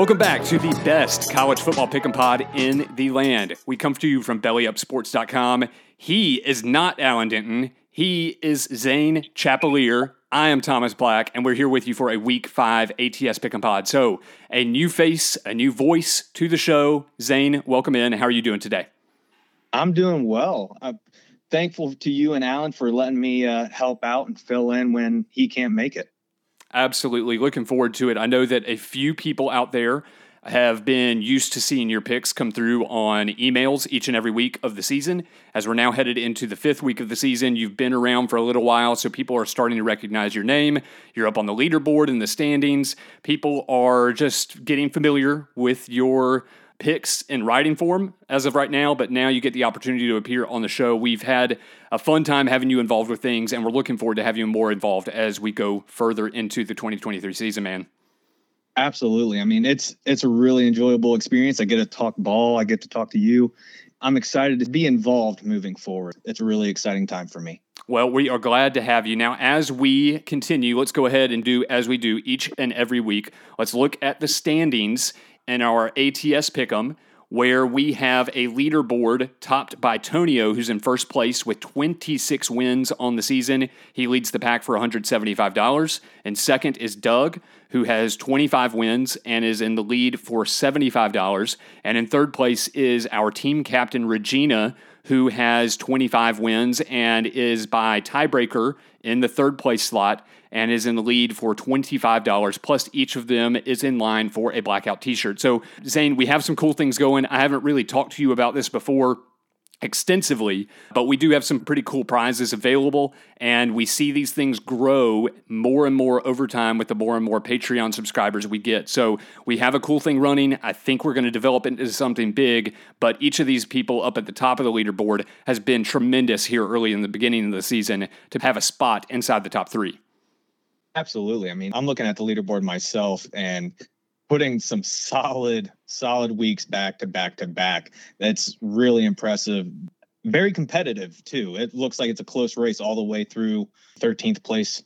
Welcome back to the best college football pick'em pod in the land. We come to you from bellyupsports.com. He is not Alan Denton. He is Zane Chappalear. I am Thomas Black, and we're here with you for a week five ATS pick'em pod. So, a new face, a new voice to the show. Zane, welcome in. How are you doing today? I'm doing well. I'm thankful to you and Alan for letting me uh, help out and fill in when he can't make it. Absolutely. Looking forward to it. I know that a few people out there have been used to seeing your picks come through on emails each and every week of the season. As we're now headed into the fifth week of the season, you've been around for a little while, so people are starting to recognize your name. You're up on the leaderboard in the standings. People are just getting familiar with your picks in writing form as of right now, but now you get the opportunity to appear on the show. We've had a fun time having you involved with things, and we're looking forward to having you more involved as we go further into the 2023 season, man. Absolutely. I mean, it's it's a really enjoyable experience. I get to talk ball, I get to talk to you. I'm excited to be involved moving forward. It's a really exciting time for me. Well, we are glad to have you. Now, as we continue, let's go ahead and do as we do each and every week. Let's look at the standings in our ATS Pick'em, where we have a leaderboard topped by Tonio, who's in first place with 26 wins on the season. He leads the pack for $175. And second is Doug, who has 25 wins and is in the lead for $75. And in third place is our team captain, Regina, who has 25 wins and is by tiebreaker in the third place slot and is in the lead for $25. Plus, each of them is in line for a blackout t shirt. So, Zane, we have some cool things going. I haven't really talked to you about this before extensively, but we do have some pretty cool prizes available, and we see these things grow more and more over time with the more and more Patreon subscribers we get. So we have a cool thing running. I think we're going to develop it into something big, but each of these people up at the top of the leaderboard has been tremendous here early in the beginning of the season to have a spot inside the top three. Absolutely. I mean, I'm looking at the leaderboard myself and putting some solid, solid weeks back to back to back. That's really impressive. Very competitive, too. It looks like it's a close race all the way through 13th place.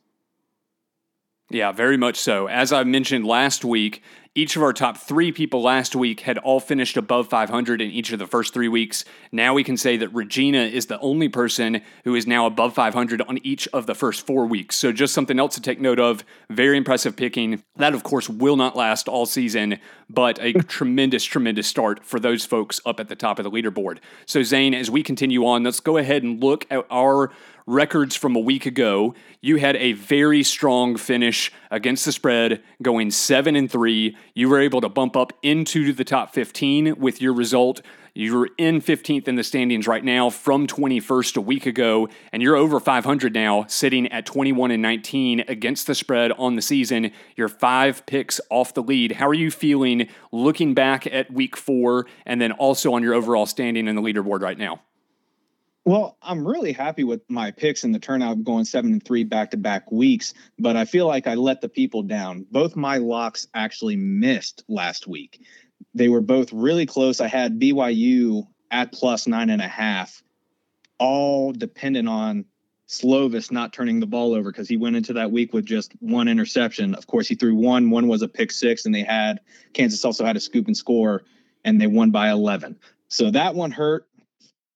Yeah, very much so. As I mentioned last week, each of our top three people last week had all finished above 500 in each of the first three weeks. Now we can say that Regina is the only person who is now above 500 on each of the first four weeks. So, just something else to take note of. Very impressive picking. That, of course, will not last all season, but a tremendous, tremendous start for those folks up at the top of the leaderboard. So, Zane, as we continue on, let's go ahead and look at our records from a week ago. You had a very strong finish against the spread, going 7 and 3. You were able to bump up into the top 15 with your result. You're in 15th in the standings right now from 21st a week ago, and you're over 500 now, sitting at 21 and 19 against the spread on the season. You're five picks off the lead. How are you feeling looking back at week four and then also on your overall standing in the leaderboard right now? Well, I'm really happy with my picks and the turnout going seven and three back to back weeks, but I feel like I let the people down. Both my locks actually missed last week. They were both really close. I had BYU at plus nine and a half, all dependent on Slovis not turning the ball over because he went into that week with just one interception. Of course, he threw one. One was a pick six, and they had Kansas also had a scoop and score, and they won by 11. So that one hurt.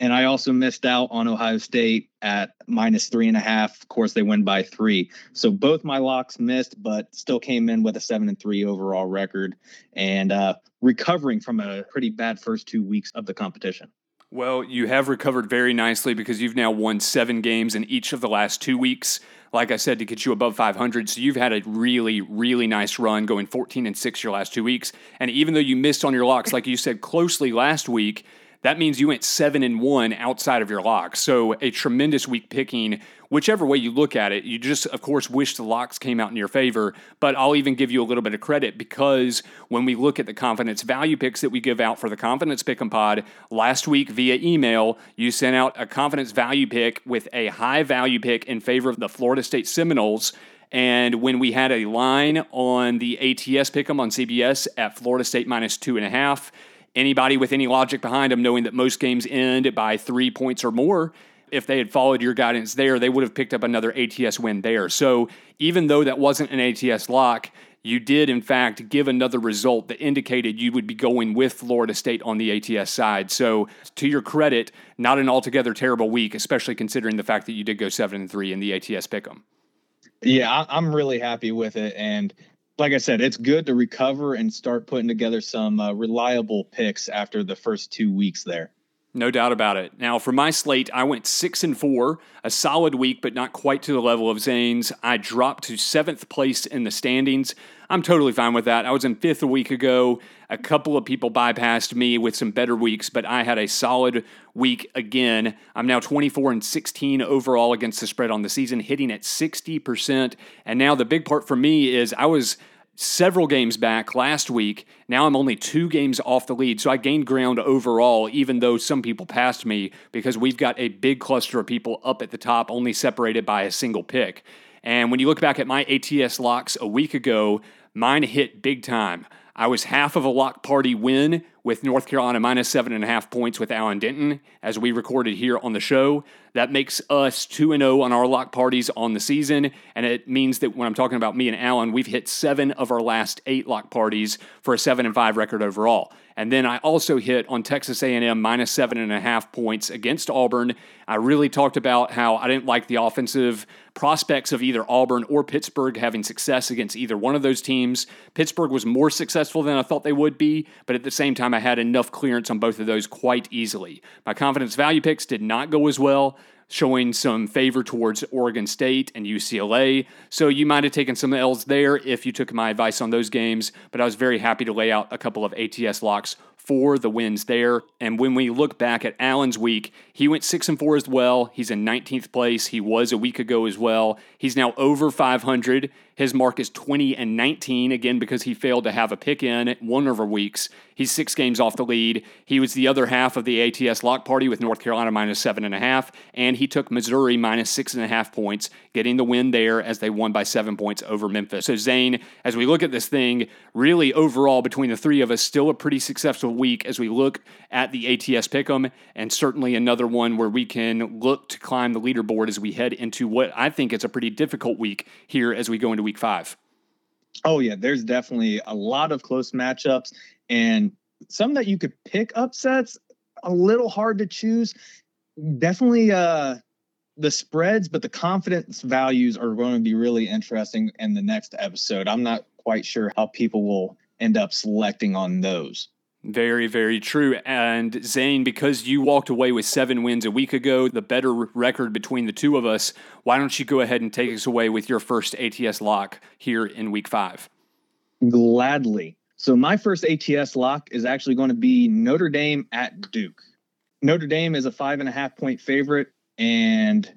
And I also missed out on Ohio State at minus three and a half. Of course, they win by three. So both my locks missed, but still came in with a seven and three overall record and uh, recovering from a pretty bad first two weeks of the competition. Well, you have recovered very nicely because you've now won seven games in each of the last two weeks. like I said, to get you above 500. So you've had a really, really nice run going 14 and 6 your last two weeks. And even though you missed on your locks, like you said closely last week, that means you went seven and one outside of your locks. So a tremendous week picking, whichever way you look at it. You just, of course, wish the locks came out in your favor. But I'll even give you a little bit of credit because when we look at the confidence value picks that we give out for the confidence pick'em pod last week via email, you sent out a confidence value pick with a high value pick in favor of the Florida State Seminoles. And when we had a line on the ATS pick'em on CBS at Florida State minus two and a half, anybody with any logic behind them, knowing that most games end by three points or more, if they had followed your guidance there, they would have picked up another ATS win there. So even though that wasn't an ATS lock, you did in fact give another result that indicated you would be going with Florida State on the ATS side. So to your credit, not an altogether terrible week, especially considering the fact that you did go seven and three in the ATS pick'em. Yeah, I'm really happy with it, and like I said, it's good to recover and start putting together some uh, reliable picks after the first two weeks there. No doubt about it. Now, for my slate, I went six and four, a solid week, but not quite to the level of Zane's. I dropped to seventh place in the standings. I'm totally fine with that. I was in fifth a week ago. A couple of people bypassed me with some better weeks, but I had a solid week again. I'm now 24 and 16 overall against the spread on the season, hitting at 60%. And now the big part for me is I was several games back last week. Now I'm only two games off the lead. So I gained ground overall, even though some people passed me because we've got a big cluster of people up at the top, only separated by a single pick. And when you look back at my ATS locks a week ago, mine hit big time. I was half of a lock party win with North Carolina minus seven and a half points with Alan Denton, as we recorded here on the show. That makes us 2 0 on our lock parties on the season. And it means that when I'm talking about me and Alan, we've hit seven of our last eight lock parties for a 7 and 5 record overall. And then I also hit on Texas A&M minus seven and a half points against Auburn. I really talked about how I didn't like the offensive prospects of either Auburn or Pittsburgh having success against either one of those teams. Pittsburgh was more successful than I thought they would be, but at the same time, I had enough clearance on both of those quite easily. My confidence value picks did not go as well showing some favor towards Oregon State and UCLA. So you might have taken some L's there if you took my advice on those games, but I was very happy to lay out a couple of ATS locks for the wins there. And when we look back at Alan's week, he went 6 and 4 as well. He's in 19th place. He was a week ago as well. He's now over 500. His mark is 20 and 19, again, because he failed to have a pick in one of our weeks. He's six games off the lead. He was the other half of the ATS lock party with North Carolina minus seven and a half, and he took Missouri minus six and a half points, getting the win there as they won by seven points over Memphis. So, Zane, as we look at this thing, really overall between the three of us, still a pretty successful week as we look at the ATS pick'em, and certainly another one where we can look to climb the leaderboard as we head into what I think is a pretty difficult week here as we go into week five. Oh yeah, there's definitely a lot of close matchups and some that you could pick upsets. A little hard to choose. Definitely uh the spreads, but the confidence values are going to be really interesting in the next episode. I'm not quite sure how people will end up selecting on those. Very, very true. And Zane, because you walked away with seven wins a week ago, the better record between the two of us, why don't you go ahead and take us away with your first ATS lock here in week five? Gladly. So, my first ATS lock is actually going to be Notre Dame at Duke. Notre Dame is a five and a half point favorite, and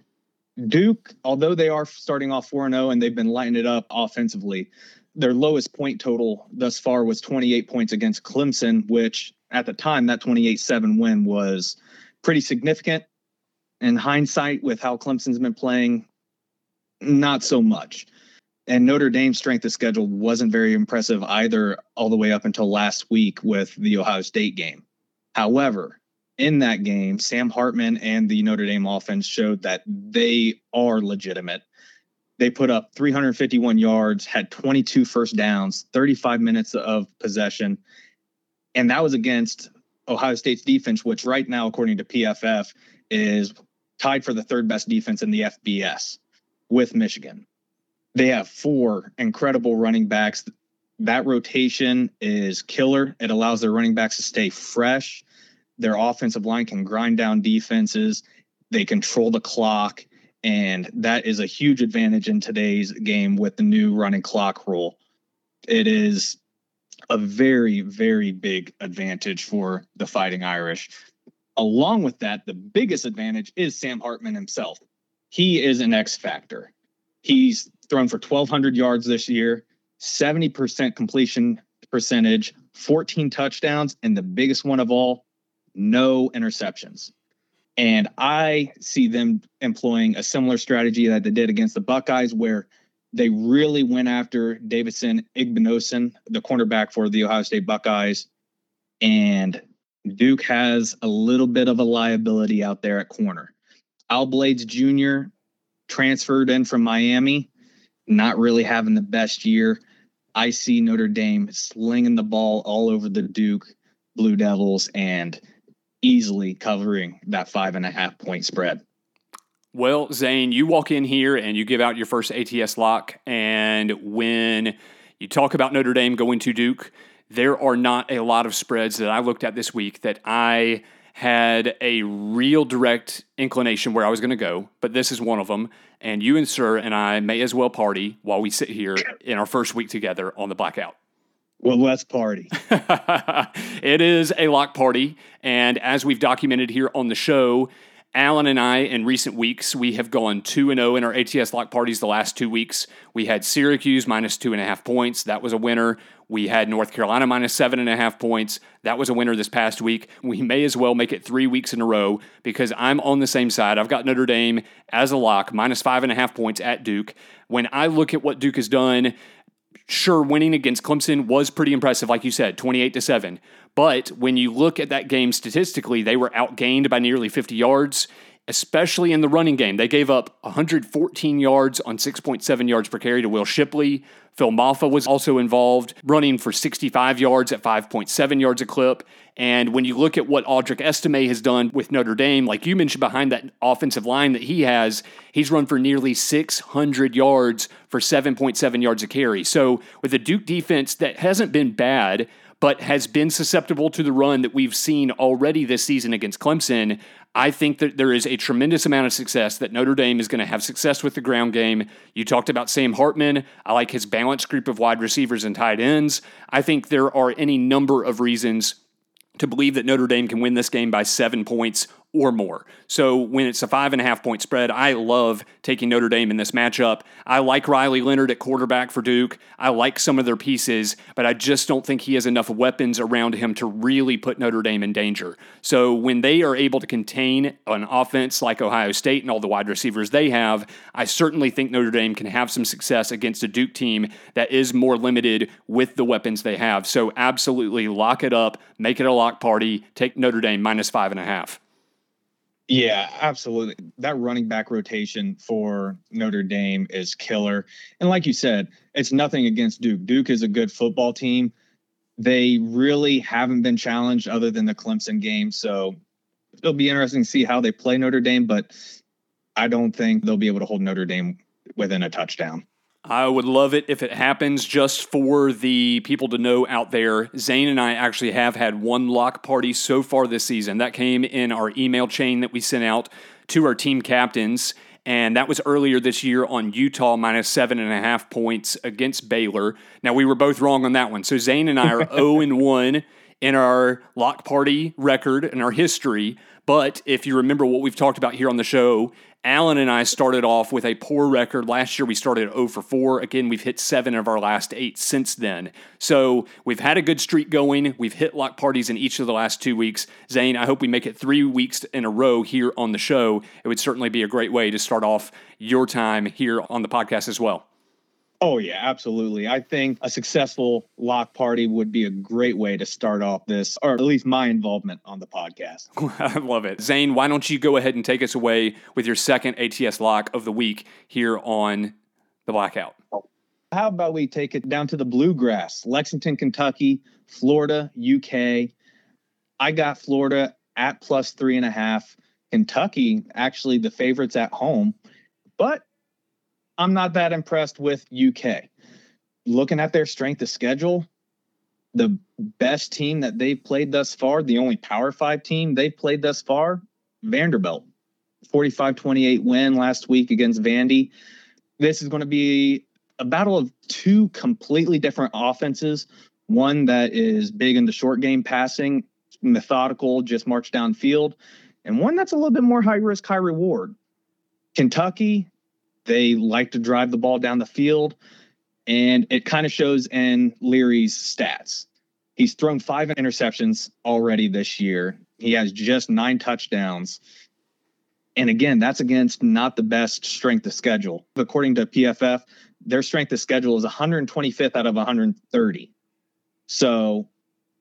Duke, although they are starting off 4 0 and they've been lighting it up offensively, their lowest point total thus far was 28 points against Clemson, which at the time that 28-7 win was pretty significant. In hindsight, with how Clemson's been playing, not so much. And Notre Dame's strength of schedule wasn't very impressive either, all the way up until last week with the Ohio State game. However, in that game, Sam Hartman and the Notre Dame offense showed that they are legitimate they put up 351 yards, had 22 first downs, 35 minutes of possession. And that was against Ohio State's defense, which right now, according to PFF, is tied for the third best defense in the FBS with Michigan. They have four incredible running backs. That rotation is killer. It allows their running backs to stay fresh. Their offensive line can grind down defenses. They control the clock And that is a huge advantage in today's game with the new running clock rule. It is a very, very big advantage for the Fighting Irish. Along with that, the biggest advantage is Sam Hartman himself. He is an X factor. He's thrown for 1,200 yards this year, 70% completion percentage, 14 touchdowns, and the biggest one of all, no interceptions. And I see them employing a similar strategy that they did against the Buckeyes, where they really went after Davison Igbinosun, the cornerback for the Ohio State Buckeyes. And Duke has a little bit of a liability out there at corner. Al Blades Jr. transferred in from Miami, not really having the best year. I see Notre Dame slinging the ball all over the Duke Blue Devils and easily covering that five and a half point spread. Well, Zane, you walk in here and you give out your first ATS lock. And when you talk about Notre Dame going to Duke, there are not a lot of spreads that I looked at this week that I had a real direct inclination where I was going to go, but this is one of them. And you and Sir and I may as well party while we sit here in our first week together on the blackout. Well, let's party. it is a lock party. And as we've documented here on the show, Alan and I, in recent weeks, we have gone 2 0 in our ATS lock parties the last two weeks. We had Syracuse minus two and a half points. That was a winner. We had North Carolina minus seven and a half points. That was a winner this past week. We may as well make it three weeks in a row because I'm on the same side. I've got Notre Dame as a lock, minus five and a half points at Duke. When I look at what Duke has done, sure, winning against Clemson was pretty impressive, like you said, 28 to 7. But when you look at that game statistically, they were outgained by nearly 50 yards, especially in the running game. They gave up 114 yards on 6.7 yards per carry to Will Shipley. Phil Mafah was also involved, running for 65 yards at 5.7 yards a clip. And when you look at what Audric Estime has done with Notre Dame, like you mentioned behind that offensive line that he has, he's run for nearly 600 yards for 7.7 yards a carry. So with a Duke defense that hasn't been bad, but has been susceptible to the run that we've seen already this season against Clemson. I think that there is a tremendous amount of success that Notre Dame is going to have success with the ground game. You talked about Sam Hartman. I like his balanced group of wide receivers and tight ends. I think there are any number of reasons to believe that Notre Dame can win this game by seven points or more. So when it's a five and a half point spread, I love taking Notre Dame in this matchup. I like Riley Leonard at quarterback for Duke. I like some of their pieces, but I just don't think he has enough weapons around him to really put Notre Dame in danger. So when they are able to contain an offense like Ohio State and all the wide receivers they have, I certainly think Notre Dame can have some success against a Duke team that is more limited with the weapons they have. So absolutely lock it up, make it a lock party, take Notre Dame minus five and a half. Yeah, absolutely. That running back rotation for Notre Dame is killer. And like you said, it's nothing against Duke. Duke is a good football team. They really haven't been challenged other than the Clemson game. So it'll be interesting to see how they play Notre Dame, but I don't think they'll be able to hold Notre Dame within a touchdown. I would love it if it happens just for the people to know out there. Zane and I actually have had one lock party so far this season. That came in our email chain that we sent out to our team captains. And that was earlier this year on Utah minus seven and a half points against Baylor. Now, we were both wrong on that one. So Zane and I are 0 and 1 in our lock party record and our history. But if you remember what we've talked about here on the show, Alan and I started off with a poor record. Last year we started at 0 for 4. Again, we've hit seven of our last eight since then. So we've had a good streak going. We've hit lock parties in each of the last two weeks. Zane, I hope we make it three weeks in a row here on the show. It would certainly be a great way to start off your time here on the podcast as well. Oh, yeah, absolutely. I think a successful lock party would be a great way to start off this, or at least my involvement on the podcast. I love it. Zane, why don't you go ahead and take us away with your second ATS lock of the week here on the Blackout? How about we take it down to the bluegrass, Lexington, Kentucky, Florida, UK. I got Florida at plus three and a half. Kentucky, actually the favorites at home, but I'm not that impressed with UK. Looking at their strength of schedule, the best team that they've played thus far, the only Power Five team they've played thus far, Vanderbilt. 45 28 win last week against Vandy. This is going to be a battle of two completely different offenses. One that is big in the short game passing, methodical, just march downfield, and one that's a little bit more high risk, high reward. Kentucky, they like to drive the ball down the field, and it kind of shows in Leary's stats. He's thrown five interceptions already this year. He has just nine touchdowns. And again, that's against not the best strength of schedule. According to PFF, their strength of schedule is 125th out of 130. So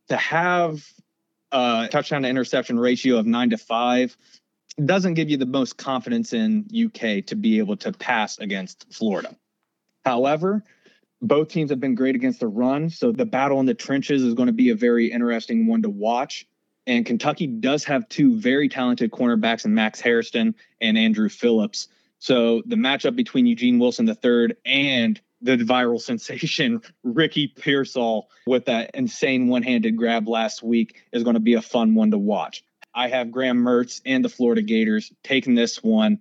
to have a touchdown to interception ratio of nine to five doesn't give you the most confidence in UK to be able to pass against Florida. However, both teams have been great against the run. So the battle in the trenches is going to be a very interesting one to watch. And Kentucky does have two very talented cornerbacks in Max Hairston and Andru Phillips. So the matchup between Eugene Wilson III and the viral sensation Ricky Pearsall with that insane one-handed grab last week is going to be a fun one to watch. I have Graham Mertz and the Florida Gators taking this one,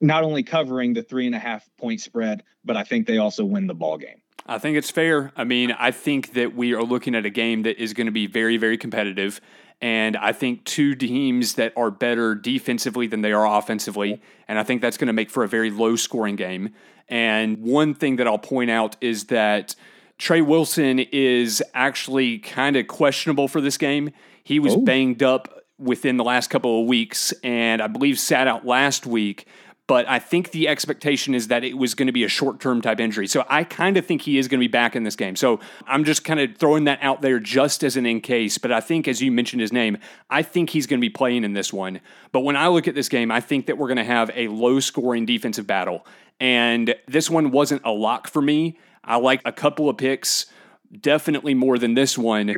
not only covering the three and a half point spread, but I think they also win the ball game. I think it's fair. I mean, I think that we are looking at a game that is going to be very, very competitive. And I think two teams that are better defensively than they are offensively. And I think that's going to make for a very low scoring game. And one thing that I'll point out is that Trey Wilson is actually kind of questionable for this game. He was oh. banged up within the last couple of weeks and I believe sat out last week but I think the expectation is that it was going to be a short term type injury. So I kind of think he is going to be back in this game. So I'm just kind of throwing that out there just as an in case. But I think, as you mentioned his name, I think he's going to be playing in this one. But when I look at this game, I think that we're going to have a low scoring defensive battle. And this one wasn't a lock for me. I like a couple of picks, definitely more than this one.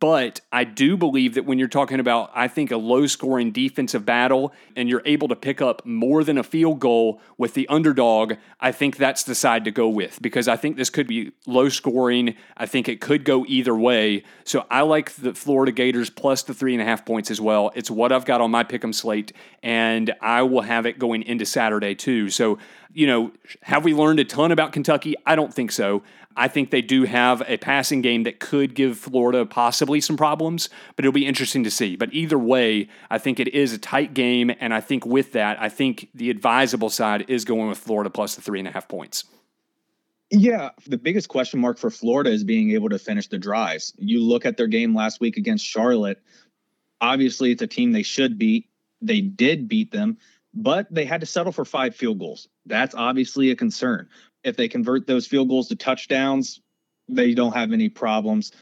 But I do believe that when you're talking about, I think, a low scoring defensive battle and you're able to pick up more than a field goal with the underdog, I think that's the side to go with because I think this could be low scoring. I think it could go either way. So I like the Florida Gators plus the three and a half points as well. It's what I've got on my pick 'em slate, and I will have it going into Saturday too. So, you know, have we learned a ton about Kentucky? I don't think so. I think they do have a passing game that could give Florida possibly some problems, but it'll be interesting to see. But either way, I think it is a tight game. And I think with that, I think the advisable side is going with Florida plus the three and a half points. Yeah, the biggest question mark for Florida is being able to finish the drives. You look at their game last week against Charlotte. Obviously, it's a team they should beat. They did beat them, but they had to settle for five field goals. That's obviously a concern if they convert those field goals to touchdowns, they don't have any problems.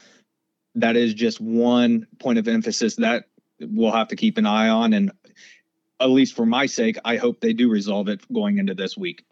That is just one point of emphasis that we'll have to keep an eye on. And at least for my sake, I hope they do resolve it going into this week.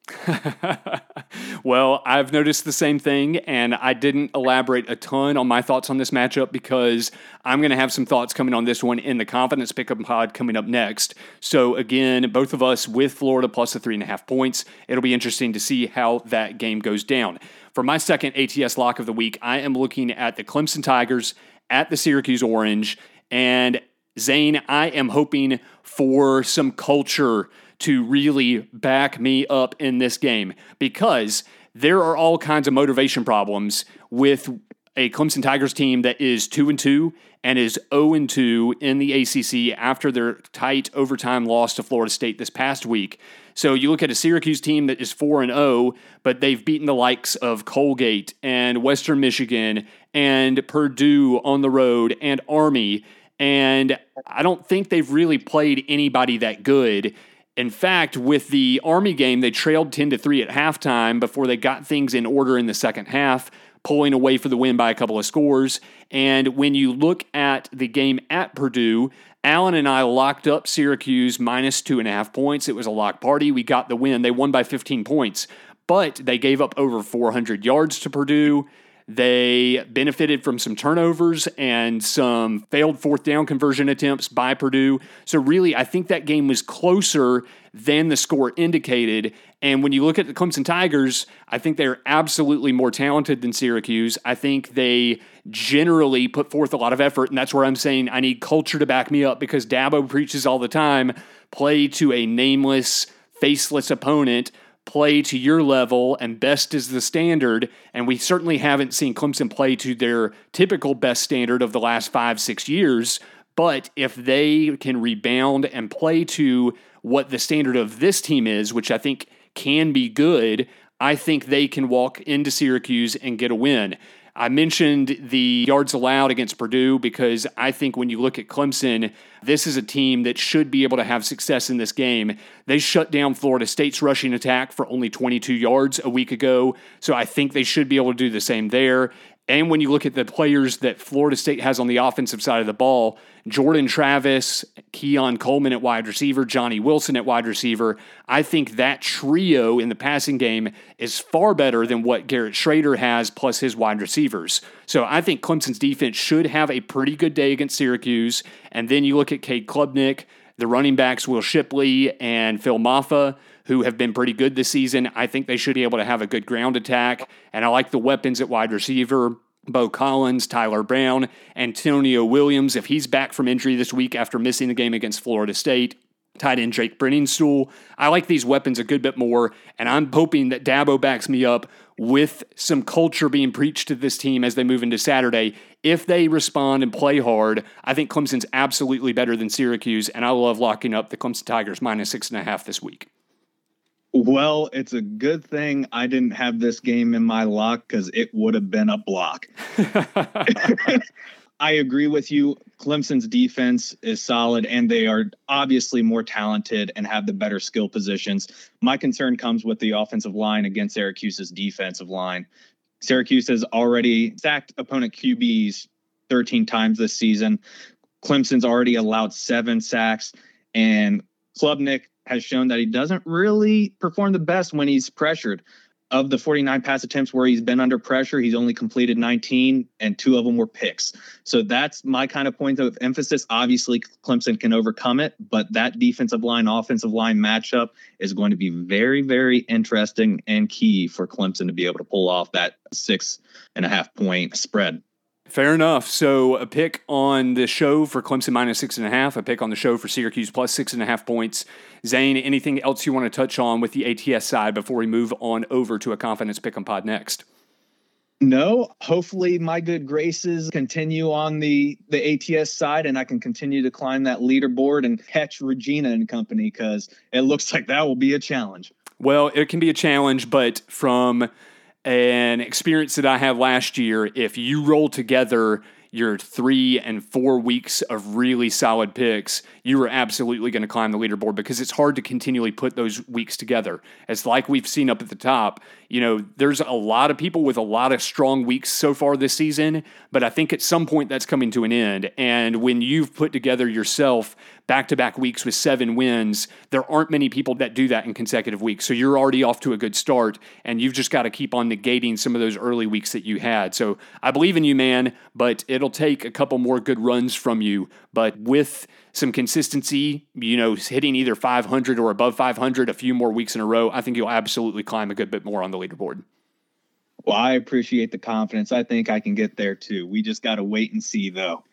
well, I've noticed the same thing, and I didn't elaborate a ton on my thoughts on this matchup because I'm going to have some thoughts coming on this one in the confidence pickup pod coming up next. So, again, both of us with Florida plus the three and a half points. It'll be interesting to see how that game goes down. For my second ATS lock of the week, I am looking at the Clemson Tigers at the Syracuse Orange. And Zane, I am hoping for some culture to really back me up in this game because there are all kinds of motivation problems with a Clemson Tigers team that is 2 and 2 and is 0 and 2 in the ACC after their tight overtime loss to Florida State this past week. So you look at a Syracuse team that is 4 and 0, but they've beaten the likes of Colgate and Western Michigan and Purdue on the road and Army and I don't think they've really played anybody that good. In fact, with the Army game, they trailed 10 to 3 at halftime before they got things in order in the second half, pulling away for the win by a couple of scores. And when you look at the game at Purdue, Alan and I locked up Syracuse minus two and a half points. It was a lock party. We got the win. They won by 15 points, but they gave up over 400 yards to Purdue. They benefited from some turnovers and some failed fourth down conversion attempts by Purdue. So, really, I think that game was closer than the score indicated. And when you look at the Clemson Tigers, I think they're absolutely more talented than Syracuse. I think they generally put forth a lot of effort. And that's where I'm saying I need culture to back me up because Dabo preaches all the time play to a nameless, faceless opponent play to your level and best is the standard. And we certainly haven't seen Clemson play to their typical best standard of the last five, six years. But if they can rebound and play to what the standard of this team is, which I think can be good, I think they can walk into Syracuse and get a win. I mentioned the yards allowed against Purdue because I think when you look at Clemson, this is a team that should be able to have success in this game. They shut down Florida State's rushing attack for only 22 yards a week ago, so I think they should be able to do the same there. And when you look at the players that Florida State has on the offensive side of the ball, Jordan Travis, Keon Coleman at wide receiver, Johnny Wilson at wide receiver, I think that trio in the passing game is far better than what Garrett Shrader has plus his wide receivers. So I think Clemson's defense should have a pretty good day against Syracuse. And then you look at Cade Klubnik, the running backs Will Shipley and Phil Mafah who have been pretty good this season. I think they should be able to have a good ground attack. And I like the weapons at wide receiver. Beaux Collins, Tyler Brown, Antonio Williams, if he's back from injury this week after missing the game against Florida State. Tight end Jake Briningstool. I like these weapons a good bit more, and I'm hoping that Dabo backs me up with some culture being preached to this team as they move into Saturday. If they respond and play hard, I think Clemson's absolutely better than Syracuse, and I love locking up the Clemson Tigers minus six and a half this week. Well, it's a good thing I didn't have this game in my lock because it would have been a block. I agree with you. Clemson's defense is solid and they are obviously more talented and have the better skill positions. My concern comes with the offensive line against Syracuse's defensive line. Syracuse has already sacked opponent QBs 13 times this season. Clemson's already allowed seven sacks, and Klubnik has shown that he doesn't really perform the best when he's pressured. Of the 49 pass attempts where he's been under pressure, he's only completed 19, and two of them were picks. So that's my kind of point of emphasis. Obviously, Clemson can overcome it, but that defensive line, offensive line matchup is going to be very, very interesting and key for Clemson to be able to pull off that six and a half point spread. Fair enough. So a pick on the show for Clemson minus six and a half, a pick on the show for Syracuse plus six and a half points. Zane, anything else you want to touch on with the ATS side before we move on over to a confidence pick'em pod next? No, hopefully my good graces continue on the the ATS side and I can continue to climb that leaderboard and catch Regina and company because it looks like that will be a challenge. Well, it can be a challenge, but from an experience that I had last year, if you roll together your three and four weeks of really solid picks, you are absolutely going to climb the leaderboard because it's hard to continually put those weeks together. It's like we've seen up at the top. You know, there's a lot of people with a lot of strong weeks so far this season, but I think at some point that's coming to an end. And when you've put together yourself back to back weeks with seven wins, there aren't many people that do that in consecutive weeks. So you're already off to a good start, and you've just got to keep on negating some of those early weeks that you had. So I believe in you, man, but it'll take a couple more good runs from you. But with some consistency, you know, hitting either 500 or above 500 a few more weeks in a row, I think you'll absolutely climb a good bit more on the leaderboard. Well, I appreciate the confidence. I think I can get there too. We just got to wait and see, though.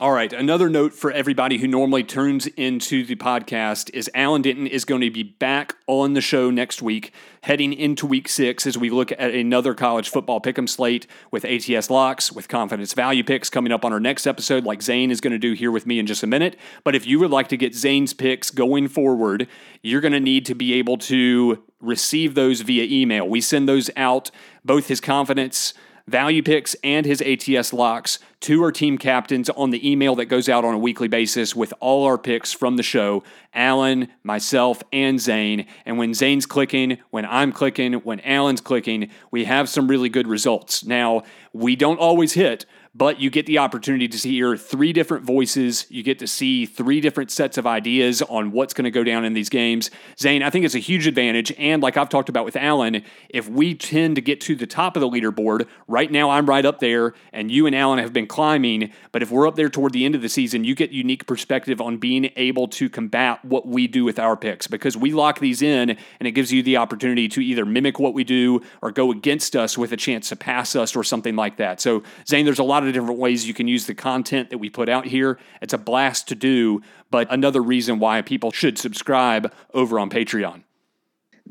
All right. Another note for everybody who normally turns into the podcast is Alan Denton is going to be back on the show next week, heading into week six as we look at another college football pick'em slate with ATS locks, with confidence value picks coming up on our next episode, like Zane is going to do here with me in just a minute. But if you would like to get Zane's picks going forward, you're going to need to be able to receive those via email. We send those out, both his confidence value picks and his ATS locks to our team captains on the email that goes out on a weekly basis with all our picks from the show Alan, myself, and Zane. And when Zane's clicking, when I'm clicking, when Alan's clicking, we have some really good results. Now, we don't always hit, but you get the opportunity to hear three different voices. You get to see three different sets of ideas on what's going to go down in these games. Zane, I think it's a huge advantage. And like I've talked about with Alan, if we tend to get to the top of the leaderboard, right now I'm right up there, and you and Alan have been climbing. But if we're up there toward the end of the season, you get unique perspective on being able to combat what we do with our picks because we lock these in and it gives you the opportunity to either mimic what we do or go against us with a chance to pass us or something like that. So, Zane, there's a lot of of different ways you can use the content that we put out here. It's a blast to do, but another reason why people should subscribe over on Patreon.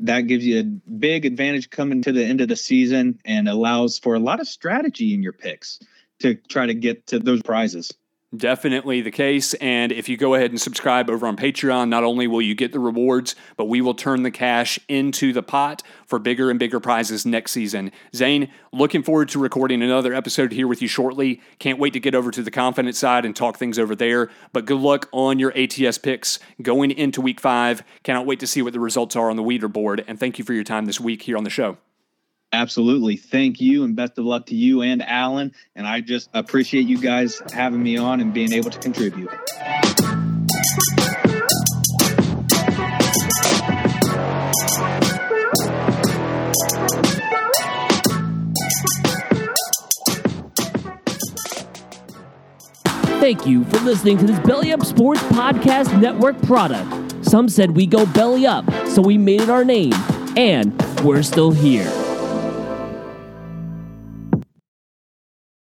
That gives you a big advantage coming to the end of the season and allows for a lot of strategy in your picks to try to get to those prizes. Definitely the case. And if you go ahead and subscribe over on Patreon, not only will you get the rewards, but we will turn the cash into the pot for bigger and bigger prizes next season. Zane, looking forward to recording another episode here with you shortly. Can't wait to get over to the confidence side and talk things over there. But good luck on your ATS picks going into week five. Cannot wait to see what the results are on the leaderboard. And thank you for your time this week here on the show. Absolutely. Thank you and best of luck to you and Alan. And I just appreciate you guys having me on and being able to contribute. Thank you for listening to this Belly Up Sports Podcast Network product. Some said we go belly up, so we made it our name, and we're still here.